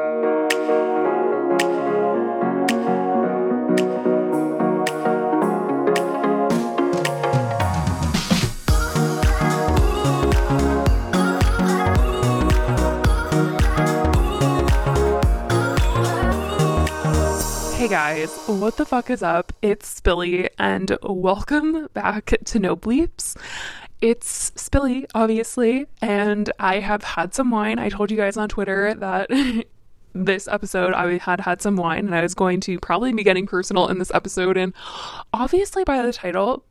Hey guys, what the fuck is up? It's Spilly, and welcome back to No Bleeps. It's Spilly, obviously, and I have had some wine. I told you guys on Twitter that this episode I had had some wine, and I was going to probably be getting personal in this episode. And obviously, by the title,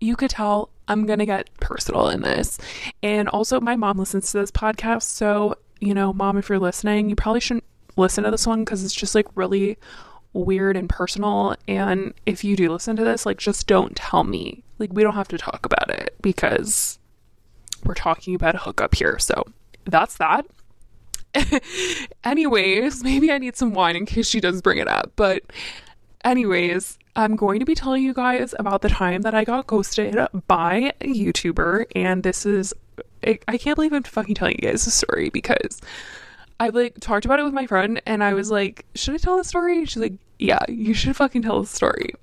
you could tell I'm gonna get personal in this. And also, my mom listens to this podcast, so you know, mom, if you're listening, you probably shouldn't listen to this one because it's just like really weird and personal. And if you do listen to this, like, just don't tell me. Like, we don't have to talk about it because we're talking about a hookup here. So that's that. anyways, maybe I need some wine in case she does bring it up. But, anyways, I'm going to be telling you guys about the time that I got ghosted by a YouTuber. And this is, I can't believe I'm fucking telling you guys this story because I like talked about it with my friend and I was like, should I tell the story? She's like, yeah, you should fucking tell the story.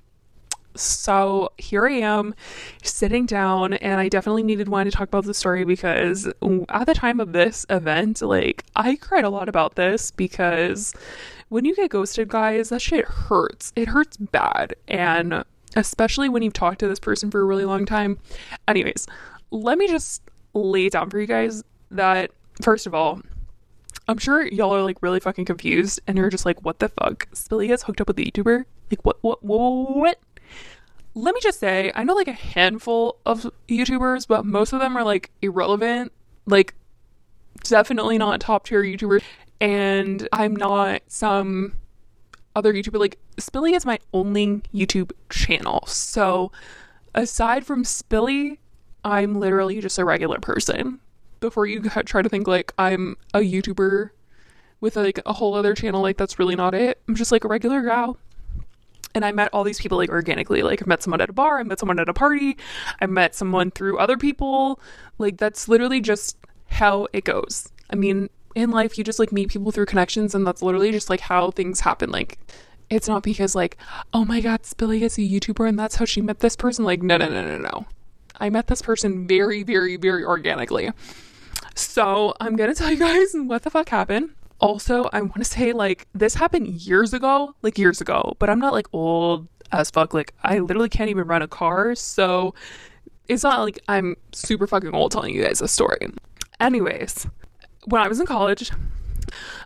So here I am sitting down, and I definitely needed one to talk about the story because at the time of this event, like, I cried a lot about this because when you get ghosted, guys, that shit hurts. It hurts bad. And especially when you've talked to this person for a really long time. Anyways, let me just lay down for you guys that, first of all, I'm sure y'all are like really fucking confused and you're just like, what the fuck? Spilly gets hooked up with the YouTuber? Like, what, what, what, what? Let me just say, I know like a handful of YouTubers, but most of them are like irrelevant. Like, definitely not top tier YouTuber. And I'm not some other YouTuber. Like, Spilly is my only YouTube channel. So, aside from Spilly, I'm literally just a regular person before you try to think like I'm a YouTuber with like a whole other channel. Like that's really not it. I'm just like a regular gal. And I met all these people like organically. Like I met someone at a bar, I met someone at a party, I met someone through other people. Like that's literally just how it goes. I mean, in life you just like meet people through connections and that's literally just like how things happen. Like it's not because like, oh my god, Spilly is a YouTuber and that's how she met this person. Like, no no no no no. I met this person very, very, very organically. So I'm gonna tell you guys what the fuck happened. Also, I want to say like this happened years ago, like years ago, but I'm not like old as fuck. Like I literally can't even run a car, so it's not like I'm super fucking old telling you guys a story. Anyways, when I was in college,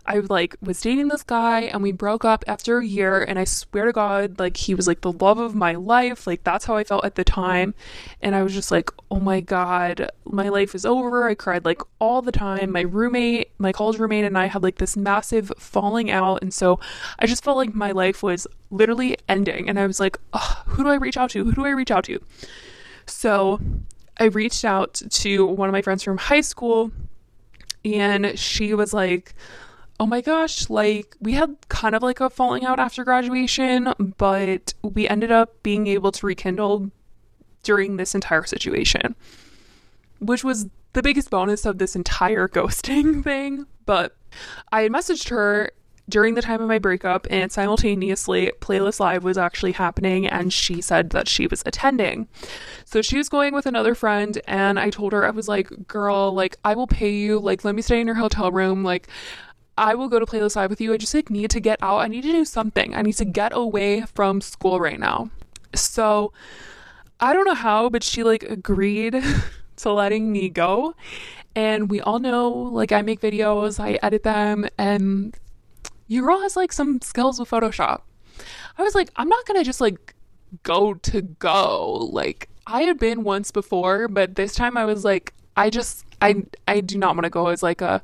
I like was dating this guy and we broke up after a year and I swear to God like he was like the love of my life. Like that's how I felt at the time. And I was just like oh my god my life is over. I cried like all the time. My roommate my college roommate and I had like this massive falling out. And so I just felt like my life was literally ending. And I was like who do I reach out to? Who do I reach out to? So I reached out to one of my friends from high school and she was like oh my gosh, like we had kind of like a falling out after graduation, but we ended up being able to rekindle during this entire situation, which was the biggest bonus of this entire ghosting thing. But I had messaged her during the time of my breakup, and simultaneously, Playlist Live was actually happening, and she said that she was attending. So she was going with another friend, and I told her, I was like, girl, like, I will pay you, like, let me stay in your hotel room. Like, I will go to Playlist Live with you. I just like need to get out. I need to do something. I need to get away from school right now. So I don't know how, but she like agreed to letting me go. And we all know like I make videos, I edit them, and your girl has like some skills with Photoshop. I was like, I'm not gonna just like go to go. Like I had been once before, but this time I was like, I just I I do not want to go as like a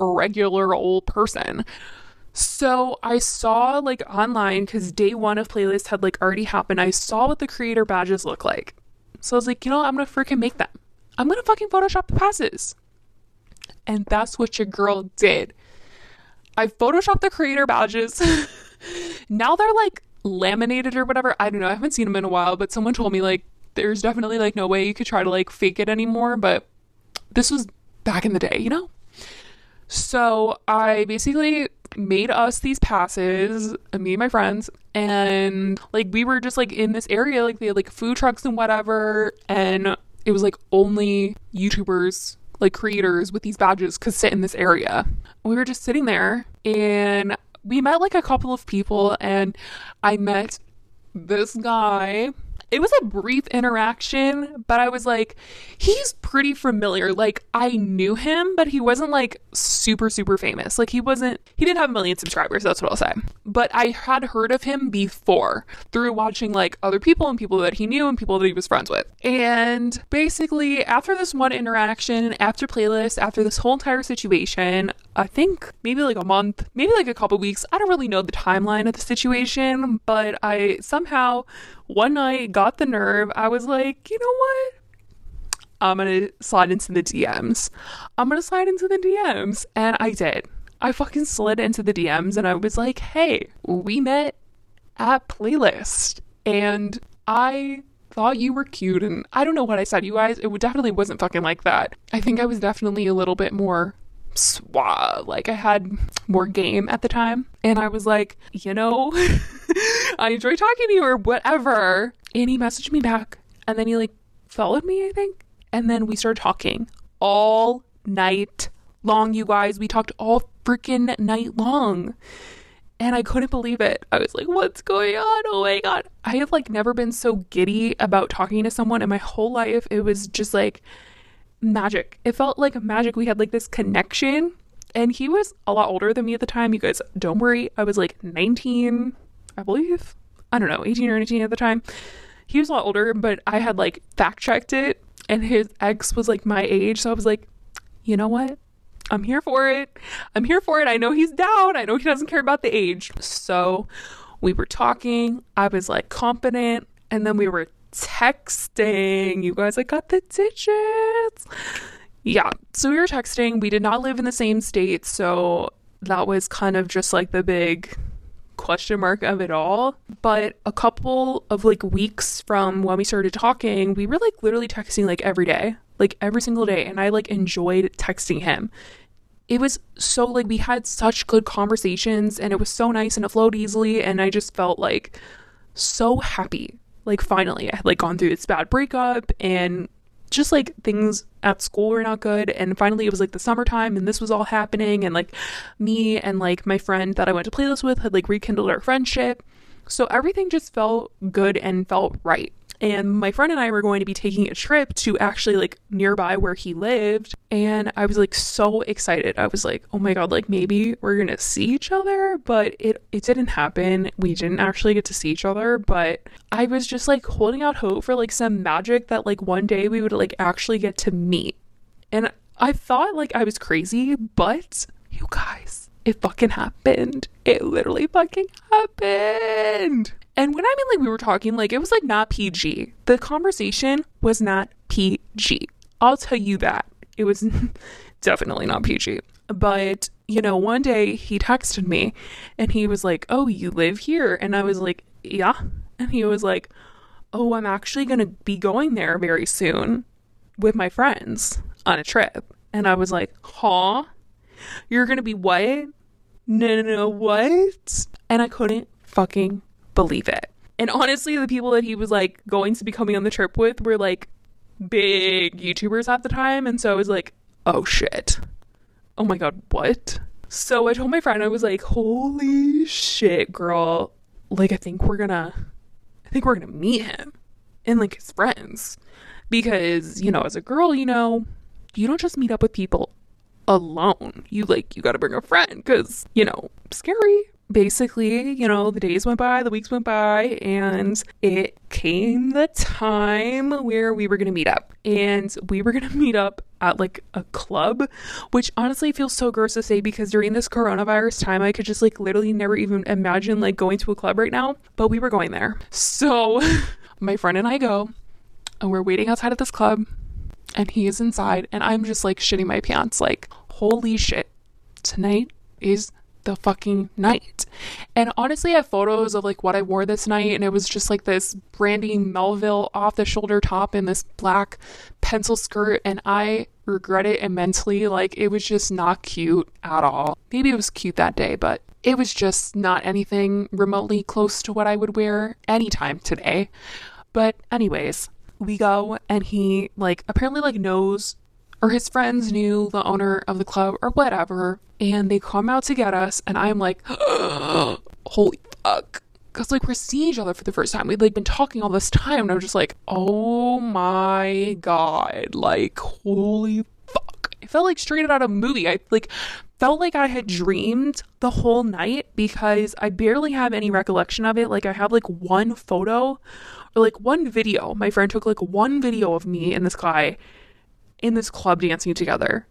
regular old person. So I saw like online because day one of playlist had like already happened. I saw what the creator badges look like. So I was like, you know, what, I'm gonna freaking make them. I'm gonna fucking Photoshop the passes. And that's what your girl did. I photoshopped the creator badges. now they're like laminated or whatever. I don't know. I haven't seen them in a while, but someone told me like there's definitely like no way you could try to like fake it anymore. But this was back in the day, you know? So I basically made us these passes, me and my friends, and like we were just like in this area, like they had like food trucks and whatever, and it was like only YouTubers, like creators with these badges could sit in this area. We were just sitting there and we met like a couple of people, and I met this guy it was a brief interaction, but I was like, he's pretty familiar. Like, I knew him, but he wasn't like super, super famous. Like, he wasn't, he didn't have a million subscribers, that's what I'll say. But I had heard of him before through watching like other people and people that he knew and people that he was friends with. And basically, after this one interaction, after playlist, after this whole entire situation, I think maybe like a month, maybe like a couple weeks. I don't really know the timeline of the situation, but I somehow one night got the nerve. I was like, you know what? I'm gonna slide into the DMs. I'm gonna slide into the DMs. And I did. I fucking slid into the DMs and I was like, hey, we met at playlist. And I thought you were cute. And I don't know what I said, you guys. It definitely wasn't fucking like that. I think I was definitely a little bit more suave. Like I had more game at the time. And I was like, you know, I enjoy talking to you or whatever. And he messaged me back. And then he like followed me, I think. And then we started talking all night long, you guys. We talked all freaking night long. And I couldn't believe it. I was like, what's going on? Oh my God. I have like never been so giddy about talking to someone in my whole life. It was just like, magic. It felt like magic. We had like this connection. And he was a lot older than me at the time. You guys, don't worry. I was like 19, I believe. I don't know, 18 or 19 at the time. He was a lot older, but I had like fact checked it. And his ex was like my age. So I was like, you know what? I'm here for it. I'm here for it. I know he's down. I know he doesn't care about the age. So we were talking. I was like confident. And then we were texting. You guys, I got the digits. Yeah. So we were texting. We did not live in the same state. So that was kind of just like the big question mark of it all. But a couple of like weeks from when we started talking, we were like literally texting like every day, like every single day. And I like enjoyed texting him. It was so like we had such good conversations and it was so nice and it flowed easily. And I just felt like so happy like finally I had like gone through this bad breakup and just like things at school were not good. And finally it was like the summertime and this was all happening. And like me and like my friend that I went to playlist with had like rekindled our friendship. So everything just felt good and felt right and my friend and I were going to be taking a trip to actually like nearby where he lived and I was like so excited. I was like, "Oh my god, like maybe we're going to see each other." But it it didn't happen. We didn't actually get to see each other, but I was just like holding out hope for like some magic that like one day we would like actually get to meet. And I thought like I was crazy, but you guys, it fucking happened. It literally fucking happened. And when I mean like we were talking, like it was like not PG. The conversation was not PG. I'll tell you that. It was definitely not PG. But, you know, one day he texted me and he was like, Oh, you live here? And I was like, Yeah. And he was like, Oh, I'm actually going to be going there very soon with my friends on a trip. And I was like, Huh? You're going to be what? No, no, no, what? And I couldn't fucking believe it. And honestly, the people that he was like going to be coming on the trip with were like big YouTubers at the time. And so I was like, oh shit. Oh my god, what? So I told my friend, I was like, holy shit, girl. Like, I think we're gonna, I think we're gonna meet him and like his friends. Because, you know, as a girl, you know, you don't just meet up with people alone. You like, you gotta bring a friend because, you know, scary basically, you know, the days went by, the weeks went by, and it came the time where we were going to meet up. And we were going to meet up at like a club, which honestly feels so gross to say because during this coronavirus time, I could just like literally never even imagine like going to a club right now. But we were going there. So my friend and I go, and we're waiting outside of this club, and he is inside, and I'm just like shitting my pants, like, holy shit, tonight is the fucking night. And honestly, I have photos of like what I wore this night, and it was just like this Brandy Melville off the shoulder top and this black pencil skirt, and I regret it immensely. Like, it was just not cute at all. Maybe it was cute that day, but it was just not anything remotely close to what I would wear anytime today. But, anyways, we go, and he, like, apparently, like, knows or his friends knew the owner of the club or whatever, and they come out to get us, and I'm like, holy fuck. Because, like, we're seeing each other for the first time. We'd, like, been talking all this time, and I'm just like, oh my god. Like, holy fuck. I felt like straight out of a movie. I, like, felt like I had dreamed the whole night because I barely have any recollection of it. Like, I have, like, one photo or, like, one video. My friend took, like, one video of me and this guy in this club dancing together.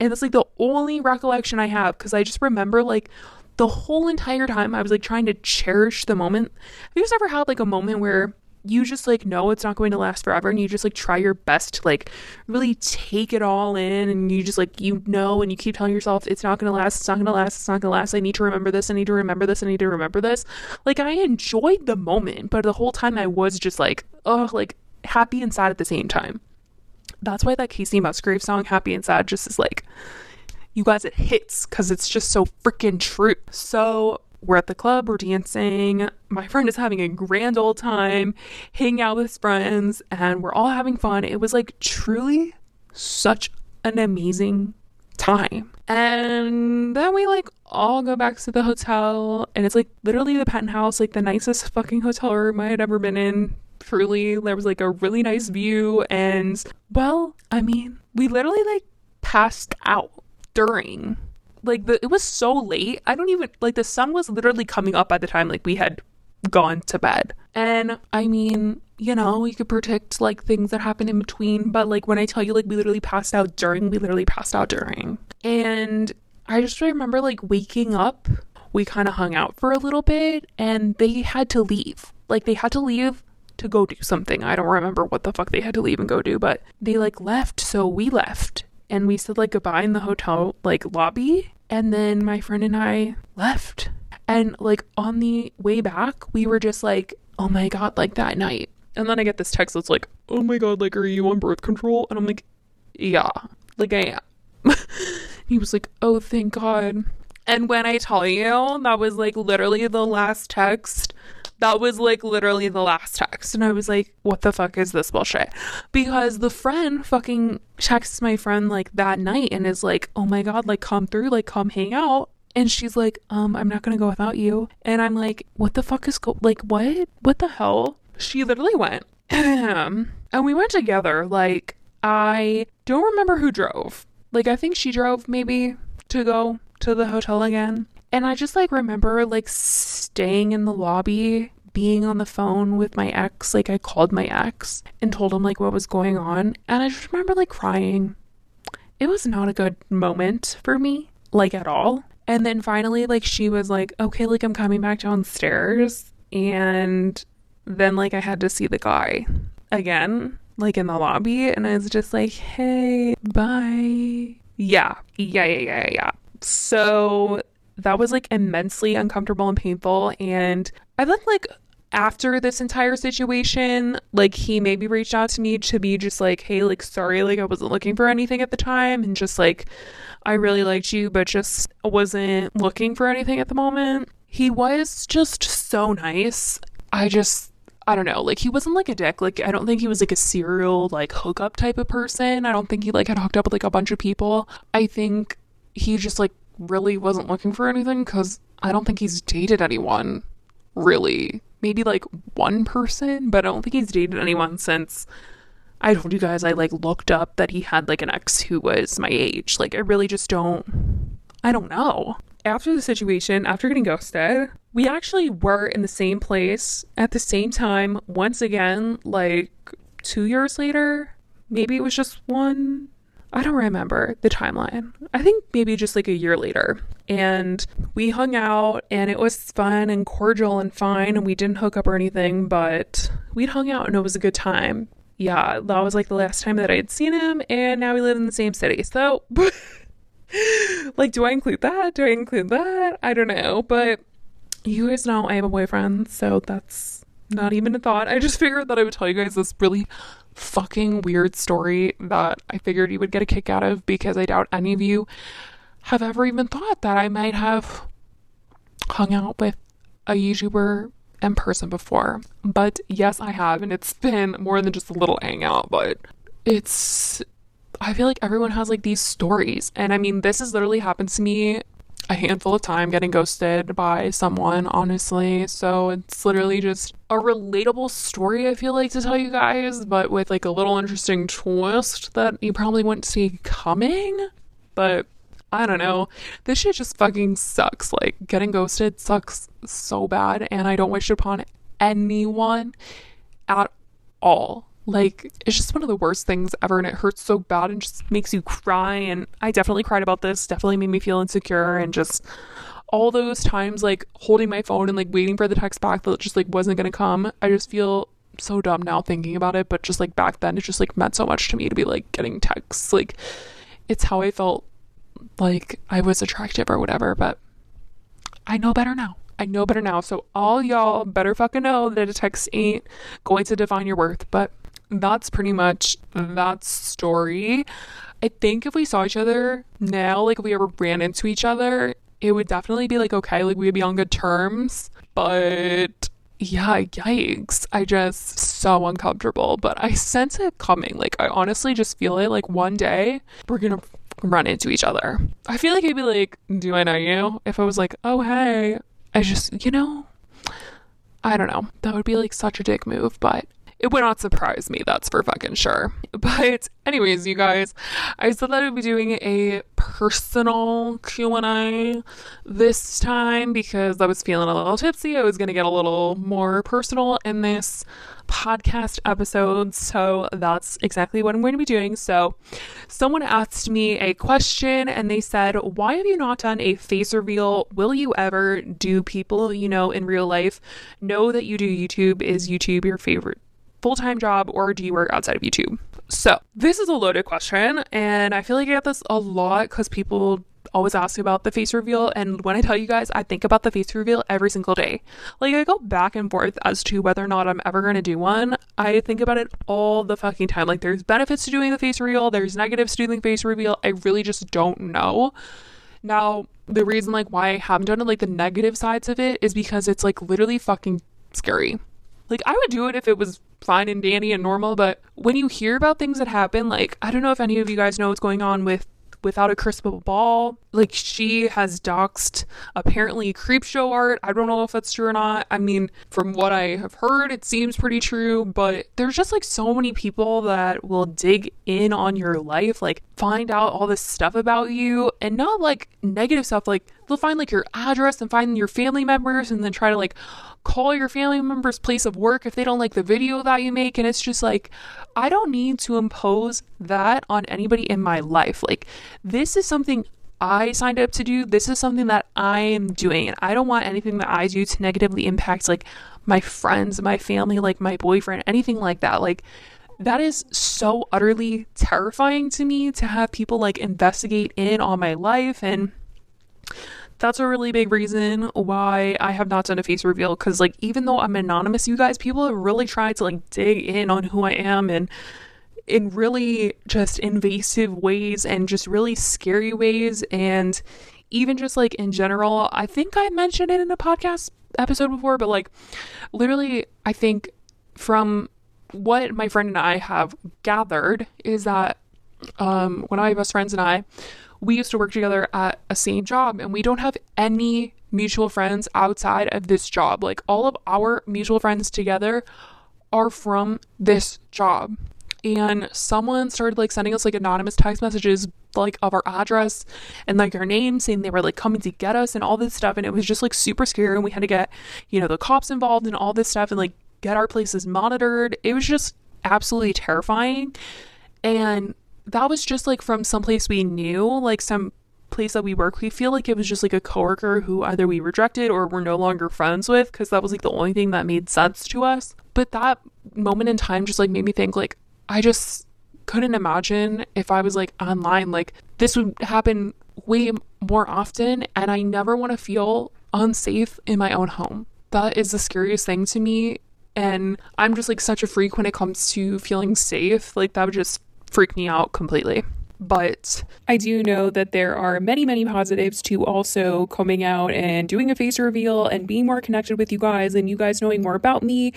And that's like the only recollection I have because I just remember like the whole entire time I was like trying to cherish the moment. Have you guys ever had like a moment where you just like know it's not going to last forever and you just like try your best to like really take it all in and you just like you know and you keep telling yourself it's not going to last it's not going to last it's not going to last. I need to remember this i need to remember this i need to remember this. Like i enjoyed the moment but the whole time i was just like oh like happy and sad at the same time that's why that Kacey Musgrave song, Happy and Sad, just is like, you guys, it hits because it's just so freaking true. So we're at the club, we're dancing. My friend is having a grand old time, hanging out with his friends, and we're all having fun. It was like truly such an amazing time. And then we like all go back to the hotel, and it's like literally the penthouse, like the nicest fucking hotel room I had ever been in truly there was like a really nice view and well i mean we literally like passed out during like the it was so late i don't even like the sun was literally coming up by the time like we had gone to bed. And i mean you know you could predict like things that happen in between but like when i tell you like we literally passed out during we literally passed out during. And i just remember like waking up we kind of hung out for a little bit and they had to leave. Like they had to leave to go do something. I don't remember what the fuck they had to leave and go do, but they like left, so we left. And we said like goodbye in the hotel like lobby, and then my friend and I left. And like on the way back, we were just like, "Oh my god, like that night." And then I get this text that's like, "Oh my god, like are you on birth control?" And I'm like, "Yeah, like I am." he was like, "Oh, thank God." And when I tell you, that was like literally the last text that was like literally the last text. And I was like, what the fuck is this bullshit? Because the friend fucking texts my friend like that night and is like, oh my God, like come through, like come hang out. And she's like, um, I'm not gonna go without you. And I'm like, what the fuck is go like what? What the hell? She literally went. and we went together. Like, I don't remember who drove. Like, I think she drove maybe to go to the hotel again. And I just like remember like staying in the lobby, being on the phone with my ex. Like I called my ex and told him like what was going on. And I just remember like crying. It was not a good moment for me, like at all. And then finally, like she was like, okay, like I'm coming back downstairs. And then like I had to see the guy again, like in the lobby. And I was just like, hey, bye. Yeah, yeah, yeah, yeah, yeah. So that was like immensely uncomfortable and painful. And I think like after this entire situation, like he maybe reached out to me to be just like, hey, like, sorry, like I wasn't looking for anything at the time. And just like, I really liked you, but just wasn't looking for anything at the moment. He was just so nice. I just, I don't know, like he wasn't like a dick. Like I don't think he was like a serial like hookup type of person. I don't think he like had hooked up with like a bunch of people. I think he just like really wasn't looking for anything because I don't think he's dated anyone, really. Maybe like one person, but I don't think he's dated anyone since I told you guys I like looked up that he had like an ex who was my age. Like, I really just don't, I don't know. After the situation, after getting ghosted, we actually were in the same place at the same time once again, like two years later. Maybe it was just one I don't remember the timeline. I think maybe just like a year later. And we hung out and it was fun and cordial and fine. And we didn't hook up or anything, but we'd hung out and it was a good time. Yeah, that was like the last time that I had seen him. And now we live in the same city. So, like, do I include that? Do I include that? I don't know. But you guys know I have a boyfriend, so that's not even a thought. I just figured that I would tell you guys this really fucking weird story that I figured you would get a kick out of because I doubt any of you have ever even thought that I might have hung out with a YouTuber in person before. But yes, I have, and it's been more than just a little hangout, but it's I feel like everyone has like these stories. And I mean, this has literally happened to me a handful of time getting ghosted by someone, honestly. So it's literally just a relatable story, I feel like, to tell you guys, but with like a little interesting twist that you probably wouldn't see coming. But I don't know. This shit just fucking sucks. Like, getting ghosted sucks so bad, and I don't wish it upon anyone at all. Like, it's just one of the worst things ever, and it hurts so bad and just makes you cry. And I definitely cried about this, definitely made me feel insecure, and just all those times, like, holding my phone and like waiting for the text back that just like wasn't gonna come. I just feel so dumb now thinking about it, but just like back then, it just like meant so much to me to be like getting texts. Like, it's how I felt like I was attractive or whatever, but I know better now. I know better now. So all y'all better fucking know that a text ain't going to define your worth. But that's pretty much that story. I think if we saw each other now, like if we ever ran into each other, it would definitely be like okay, like we would be on good terms. But yeah, yikes. I just so uncomfortable. But I sense it coming. Like I honestly just feel it like one day we're gonna run into each other. I feel like I'd be like, Do I know you? If I was like, Oh, hey, I just, you know, I don't know. That would be like such a dick move, but it would not surprise me, that's for fucking sure. But anyways, you guys, I said that I'd be doing a personal Q&A this time because I was feeling a little tipsy. I was going to get a little more personal in this podcast episode. So that's exactly what I'm going to be doing. So someone asked me a question and they said, Why have you not done a face reveal? Will you ever do people you know in real life know that you do YouTube? Is YouTube your favorite full time job or do you work outside of YouTube? So, this is a loaded question, and I feel like I get this a lot because people always ask about the face reveal. And when I tell you guys, I think about the face reveal every single day. Like, I go back and forth as to whether or not I'm ever going to do one. I think about it all the fucking time. Like, there's benefits to doing the face reveal, there's negatives to doing the face reveal. I really just don't know. Now, the reason, like, why I haven't done it, like, the negative sides of it is because it's, like, literally fucking scary. Like, I would do it if it was fine and dandy and normal, but when you hear about things that happen, like, I don't know if any of you guys know what's going on with without a crystal ball. Like she has doxxed apparently CreepShowArt. I don't know if that's true or not. I mean, from what I have heard, it seems pretty true, but there's just like so many people that will dig in on your life, like find out all this stuff about you and not like negative stuff. Like they'll find like your address and find your family members and then try to like call your family member's place of work if they don't like the video that you make. And it's just like, I don't need to impose that on anybody in my life. Like, this is something I signed up to do. This is something that I am doing. And I don't want anything that I do to negatively impact like my friends, my family, like my boyfriend, anything like that. Like, that is so utterly terrifying to me to have people like investigate in on my life and that's a really big reason why I have not done a face reveal because like even though I'm anonymous, you guys, people have really tried to like dig in on who I am and in really just invasive ways and just really scary ways. And even just like in general, I think I mentioned it in a podcast episode before, but like literally I think from what my friend and I have gathered is that um, one of my best friends and I we used to work together at a same job and we don't have any mutual friends outside of this job. Like all of our mutual friends together are from this job. And someone started like sending us like anonymous text messages like of our address and like our name saying they were like coming to get us and all this stuff and it was just like super scary and we had to get, you know, the cops involved and all this stuff and like get our places monitored. It was just absolutely terrifying. And that was just like from some place we knew, like some place that we work. We feel like it was just like a coworker who either we rejected or were no longer friends with because that was like the only thing that made sense to us. But that moment in time just like made me think like I just couldn't imagine if I was like online like this would happen way more often and I never want to feel unsafe in my own home. That is the scariest thing to me. And I'm just like such a freak when it comes to feeling safe. Like, that would just freak me out completely. But I do know that there are many, many positives to also coming out and doing a face reveal and being more connected with you guys and you guys knowing more about me.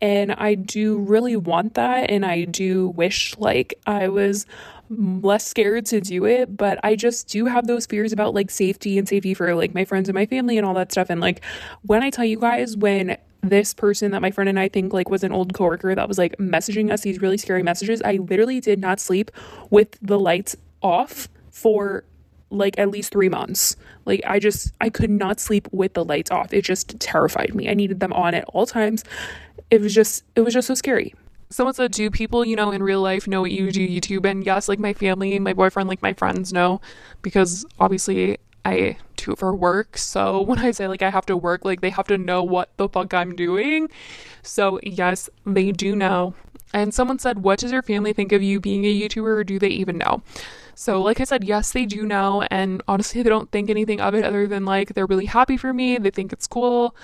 And I do really want that. And I do wish like I was less scared to do it but i just do have those fears about like safety and safety for like my friends and my family and all that stuff and like when i tell you guys when this person that my friend and I think like was an old coworker that was like messaging us these really scary messages. I literally did not sleep with the lights off for like at least 3 months. Like I just I could not sleep with the lights off. It just terrified me. I needed them on at all times. It was just it was just so scary. Someone said, Do people, you know, in real life know what you do YouTube? And yes, like my family, my boyfriend, like my friends know because obviously I do for work. So when I say like I have to work, like they have to know what the fuck I'm doing. So yes, they do know. And someone said, What does your family think of you being a YouTuber or do they even know? So, like I said, yes, they do know. And honestly, they don't think anything of it other than like they're really happy for me. They think it's cool.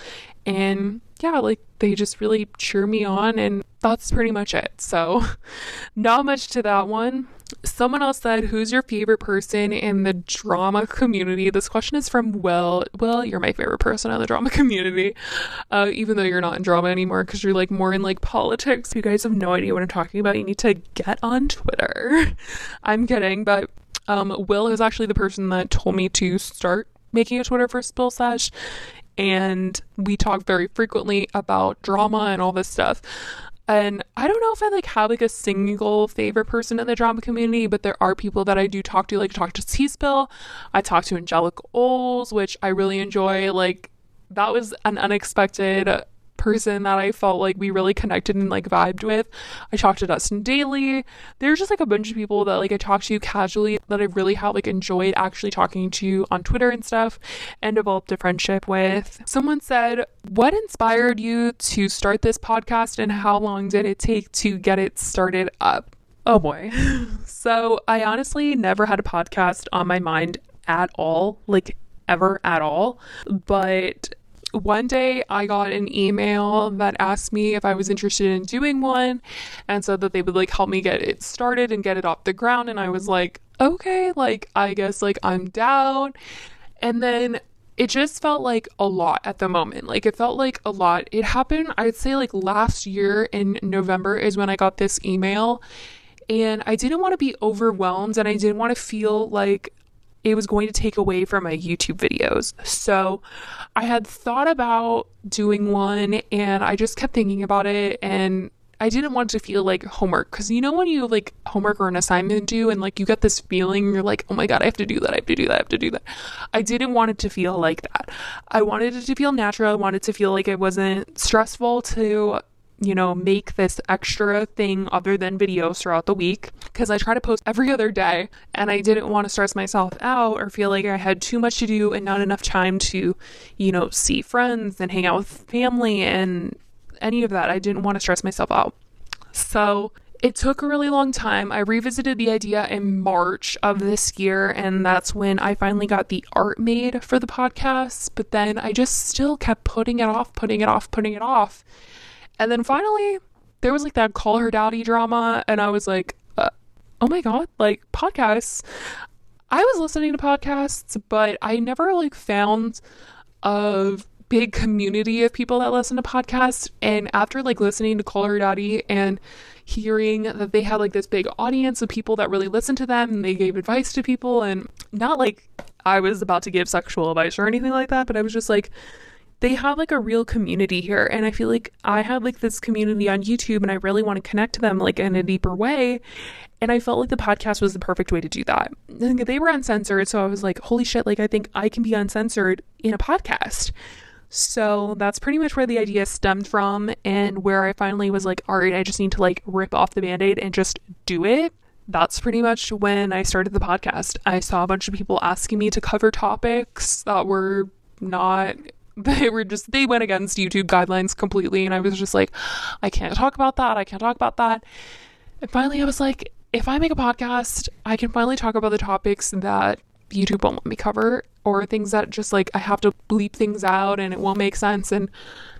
And yeah, like they just really cheer me on. And that's pretty much it. So, not much to that one. Someone else said, Who's your favorite person in the drama community? This question is from Will. Will, you're my favorite person in the drama community, uh, even though you're not in drama anymore because you're like more in like politics. You guys have no idea what I'm talking about. You need to get on Twitter. I'm kidding, but um, Will is actually the person that told me to start making a Twitter for Spill Sesh and we talk very frequently about drama and all this stuff. And I don't know if I like have like a single favorite person in the drama community, but there are people that I do talk to, like talk to Tea Spill. I talk to Angelic Oles, which I really enjoy. Like that was an unexpected person that I felt like we really connected and like vibed with. I talked to Dustin Dailey. There's just like a bunch of people that like I talked to casually that I really have like enjoyed actually talking to on Twitter and stuff and developed a friendship with. Someone said, What inspired you to start this podcast and how long did it take to get it started up? Oh boy. so I honestly never had a podcast on my mind at all, like ever at all. But one day I got an email that asked me if I was interested in doing one and said that they would like help me get it started and get it off the ground. And I was like, okay, like I guess like I'm down. And then it just felt like a lot at the moment. Like it felt like a lot. It happened, I'd say like last year in November is when I got this email. And I didn't want to be overwhelmed and I didn't want to feel like it was going to take away from my YouTube videos. So I had thought about doing one and I just kept thinking about it and I didn't want to feel like homework because you know when you like homework or an assignment due and like you get this feeling you're like oh my god I have to do that I have to do that I have to do that I didn't want it to feel like that I wanted it to feel natural I wanted to feel like it wasn't stressful to you know, make this extra thing other than videos throughout the week because I try to post every other day and I didn't want to stress myself out or feel like I had too much to do and not enough time to, you know, see friends and hang out with family and any of that. I didn't want to stress myself out. So it took a really long time. I revisited the idea in March of this year, and that's when I finally got the art made for the podcast. But then I just still kept putting it off, putting it off, putting it off. And then finally, there was like that call her daddy drama, and I was like, uh, oh my god, like podcasts. I was listening to podcasts, but I never like found a big community of people that listen to podcasts. And after like listening to Call Her Daddy and hearing that they had like this big audience of people that really listened to them and they gave advice to people, and not like I was about to give sexual advice or anything like that, but I was just like, they have like a real community here and i feel like i have like this community on youtube and i really want to connect to them like in a deeper way and i felt like the podcast was the perfect way to do that. They were uncensored so i was like holy shit like i think i can be uncensored in a podcast. So that's pretty much where the idea stemmed from and where i finally was like all right i just need to like rip off the band-aid and just do it. That's pretty much when I started the podcast. I saw a bunch of people asking me to cover topics that were not they were just they went against YouTube guidelines completely and I was just like I can't talk about that. I can't talk about that. And finally I was like if I make a podcast, I can finally talk about the topics that YouTube won't let me cover, or things that just like I have to bleep things out and it won't make sense. And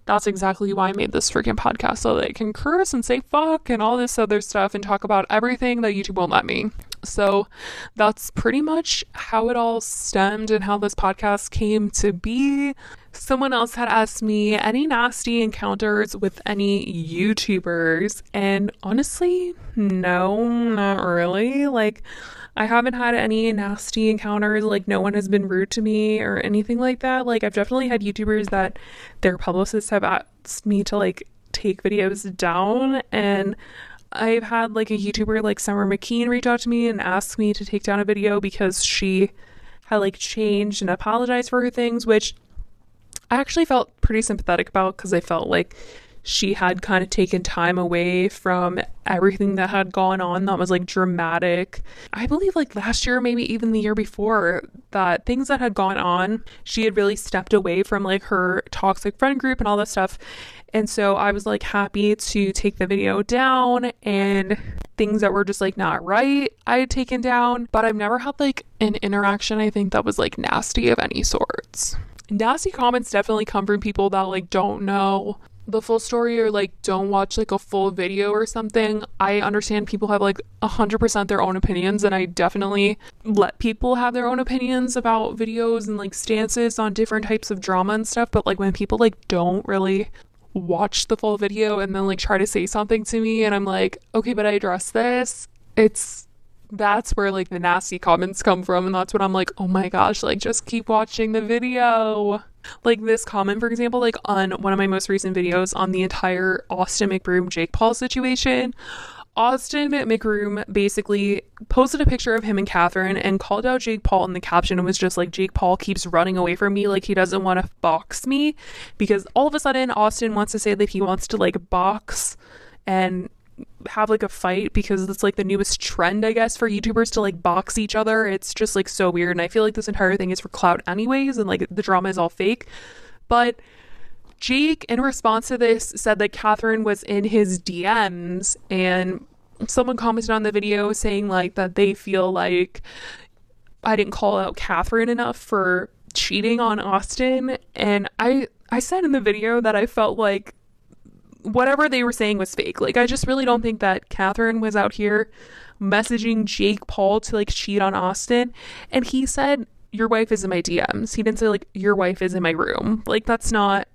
that's exactly why I made this freaking podcast so that I can curse and say fuck and all this other stuff and talk about everything that YouTube won't let me. So that's pretty much how it all stemmed and how this podcast came to be. Someone else had asked me any nasty encounters with any YouTubers, and honestly, no, not really. Like, I haven't had any nasty encounters. Like, no one has been rude to me or anything like that. Like, I've definitely had YouTubers that their publicists have asked me to, like, take videos down, and I've had, like, a YouTuber like Summer Mckeen reach out to me and ask me to take down a video because she had, like, changed and apologized for her things, which I actually felt pretty sympathetic about because I felt like she had kind of taken time away from everything that had gone on that was like dramatic. I believe like last year, maybe even the year before, that things that had gone on, she had really stepped away from like her toxic friend group and all that stuff. And so I was like happy to take the video down and things that were just like not right, I had taken down. But I've never had like an interaction, I think, that was like nasty of any sorts nasty comments definitely come from people that like don't know the full story or like don't watch like a full video or something. I understand people have like 100% their own opinions and I definitely let people have their own opinions about videos and like stances on different types of drama and stuff, but like when people like don't really watch the full video and then like try to say something to me and I'm like, "Okay, but I addressed this." It's that's where like the nasty comments come from and that's when I'm like, "Oh my gosh, like just keep watching the video." Like this comment for example, like on one of my most recent videos on the entire Austin McBroom Jake Paul situation, Austin McBroom basically posted a picture of him and Catherine and called out Jake Paul in the caption and was just like, Jake Paul keeps running away from me, like he doesn't want to box me. Because all of a sudden, Austin wants to say that he wants to like box and have like a fight because it's like the newest trend, I guess, for YouTubers to like box each other. It's just like so weird. And I feel like this entire thing is for clout, anyways, and like the drama is all fake. But Jake, in response to this, said that Catherine was in his DMs and someone commented on the video saying like that they feel like I didn't call out Catherine enough for cheating on Austin. And I I said in the video that I felt like whatever they were saying was fake. Like, I just really don't think that Catherine was out here messaging Jake Paul to like cheat on Austin. And he said, Your wife is in my DMs. He didn't say, like, Your wife is in my room. Like, that's not.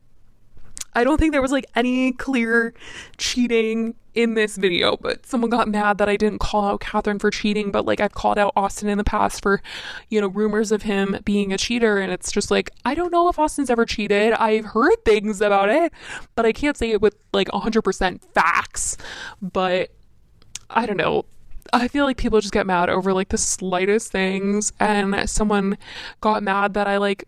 I don't think there was like any clear cheating in this video, but someone got mad that I didn't call out Catherine for cheating, but like I've called out Austin in the past for, you know, rumors of him being a cheater. And it's just like, I don't know if Austin's ever cheated. I've heard things about it, but I can't say it with like 100% facts. But I don't know. I feel like people just get mad over like the slightest things. And someone got mad that I like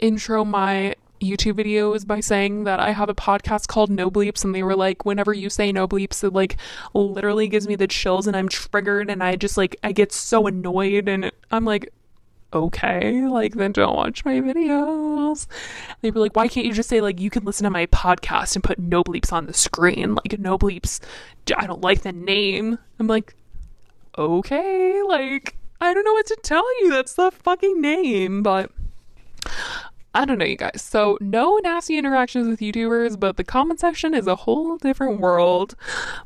intro my YouTube videos by saying that I have a podcast called No Bleeps, and they were like, whenever you say No Bleeps, it like literally gives me the chills, and I'm triggered, and I just like I get so annoyed, and I'm like, okay, like then don't watch my videos. They were like, why can't you just say like you can listen to my podcast and put No Bleeps on the screen? Like No Bleeps, I don't like the name. I'm like, okay, like I don't know what to tell you. That's the fucking name, but I don't know, you guys. So, no nasty interactions with YouTubers, but the comment section is a whole different world.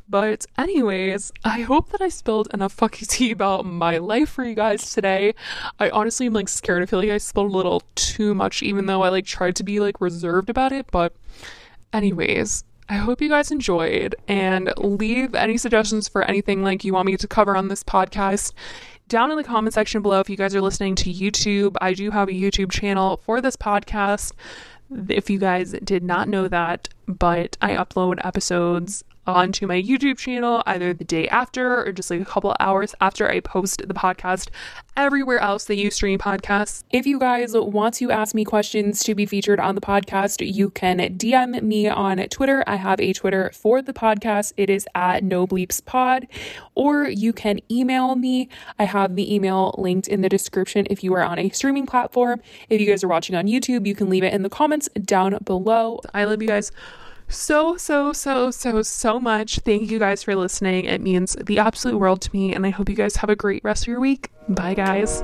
But, anyways, I hope that I spilled enough fucking tea about my life for you guys today. I honestly am like scared. I feel like I spilled a little too much, even though I like tried to be like reserved about it. But, anyways, I hope you guys enjoyed and leave any suggestions for anything like you want me to cover on this podcast down in the comment section below if you guys are listening to YouTube. I do have a YouTube channel for this podcast. If you guys did not know that, but I upload episodes onto my YouTube channel either the day after or just like a couple hours after I post the podcast everywhere else that you stream podcasts. If you guys want to ask me questions to be featured on the podcast, you can DM me on Twitter. I have a Twitter for the podcast. It is at no bleeps pod, or you can email me. I have the email linked in the description if you are on a streaming platform. If you guys are watching on YouTube, you can leave it in the comments down below. I love you guys so, so, so, so, so much. Thank you guys for listening. It means the absolute world to me, and I hope you guys have a great rest of your week. Bye, guys.